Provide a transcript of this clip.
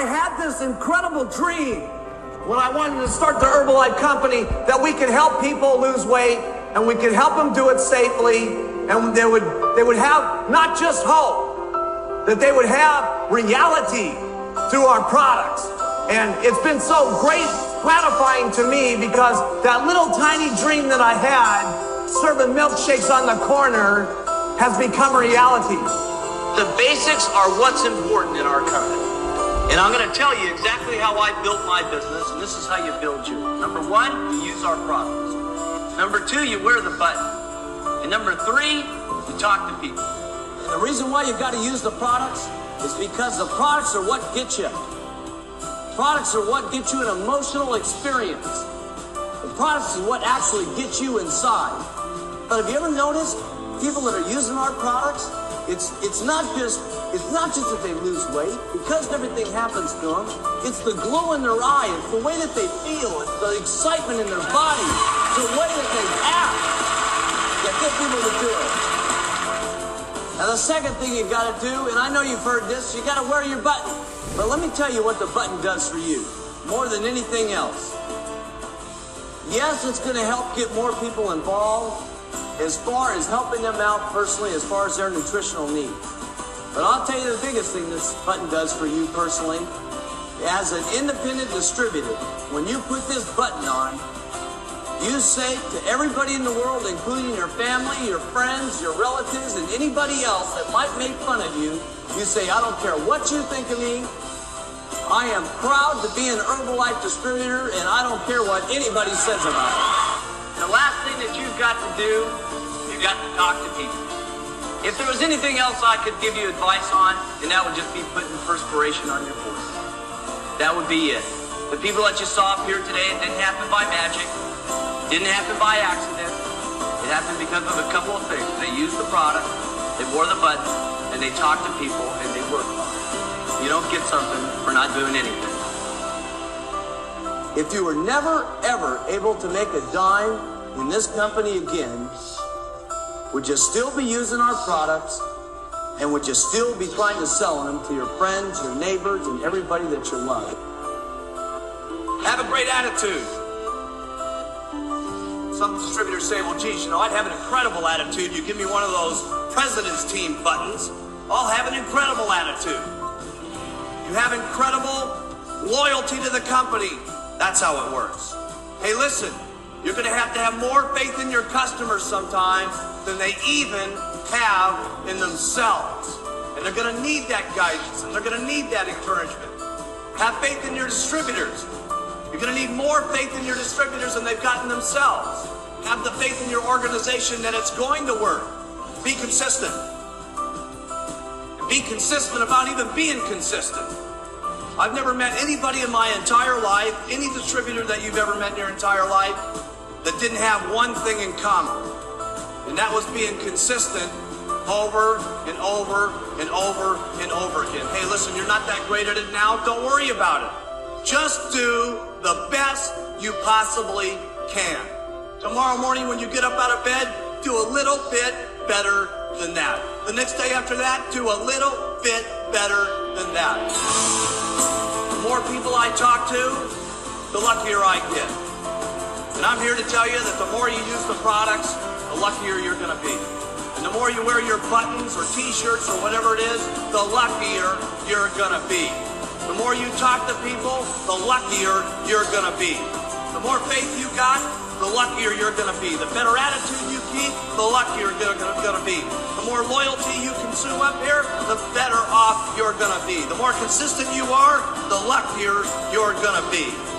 I had this incredible dream when I wanted to start the Herbalife company that we could help people lose weight and we could help them do it safely and they would they would have not just hope that they would have reality through our products. And it's been so great gratifying to me because that little tiny dream that I had serving milkshakes on the corner has become reality. The basics are what's important in our company. And I'm going to tell you exactly how I built my business, and this is how you build yours. Number one, you use our products. Number two, you wear the button. And number three, you talk to people. And the reason why you've got to use the products is because the products are what get you. Products are what get you an emotional experience. The products is what actually gets you inside. But have you ever noticed people that are using our products? It's it's not just it's not just that they lose weight because everything happens to them. It's the glow in their eye. It's the way that they feel. It's the excitement in their body. It's the way that they act that get people to do it. Now the second thing you got to do, and I know you've heard this, you got to wear your button. But let me tell you what the button does for you more than anything else. Yes, it's going to help get more people involved as far as helping them out personally, as far as their nutritional needs. But I'll tell you the biggest thing this button does for you personally. As an independent distributor, when you put this button on, you say to everybody in the world, including your family, your friends, your relatives, and anybody else that might make fun of you, you say, I don't care what you think of me. I am proud to be an Herbalife distributor, and I don't care what anybody says about it. The last thing that you've got to do, you've got to talk to people. If there was anything else I could give you advice on, then that would just be putting perspiration on your voice. That would be it. The people that you saw up here today, it didn't happen by magic. Didn't happen by accident. It happened because of a couple of things. They used the product, they wore the button, and they talked to people, and they worked hard. You don't get something for not doing anything. If you were never, ever able to make a dime in this company again, would you still be using our products? And would you still be trying to sell them to your friends, your neighbors, and everybody that you love? Have a great attitude. Some distributors say, well, geez, you know, I'd have an incredible attitude. You give me one of those President's Team buttons, I'll have an incredible attitude. You have incredible loyalty to the company. That's how it works. Hey, listen, you're going to have to have more faith in your customers sometimes than they even have in themselves. And they're going to need that guidance and they're going to need that encouragement. Have faith in your distributors. You're going to need more faith in your distributors than they've gotten themselves. Have the faith in your organization that it's going to work. Be consistent. Be consistent about even being consistent. I've never met anybody in my entire life, any distributor that you've ever met in your entire life, that didn't have one thing in common. And that was being consistent over and over and over and over again. Hey, listen, you're not that great at it now. Don't worry about it. Just do the best you possibly can. Tomorrow morning, when you get up out of bed, do a little bit better than that. The next day after that, do a little bit better than that. The more people I talk to, the luckier I get. And I'm here to tell you that the more you use the products, the luckier you're going to be. And the more you wear your buttons or t-shirts or whatever it is, the luckier you're going to be. The more you talk to people, the luckier you're going to be. The more faith you got, the luckier you're going to be. The better attitude you keep, the luckier you're going to be. The more loyalty you consume up here, the better off you're going to be. The more consistent you are, the luckier you're going to be.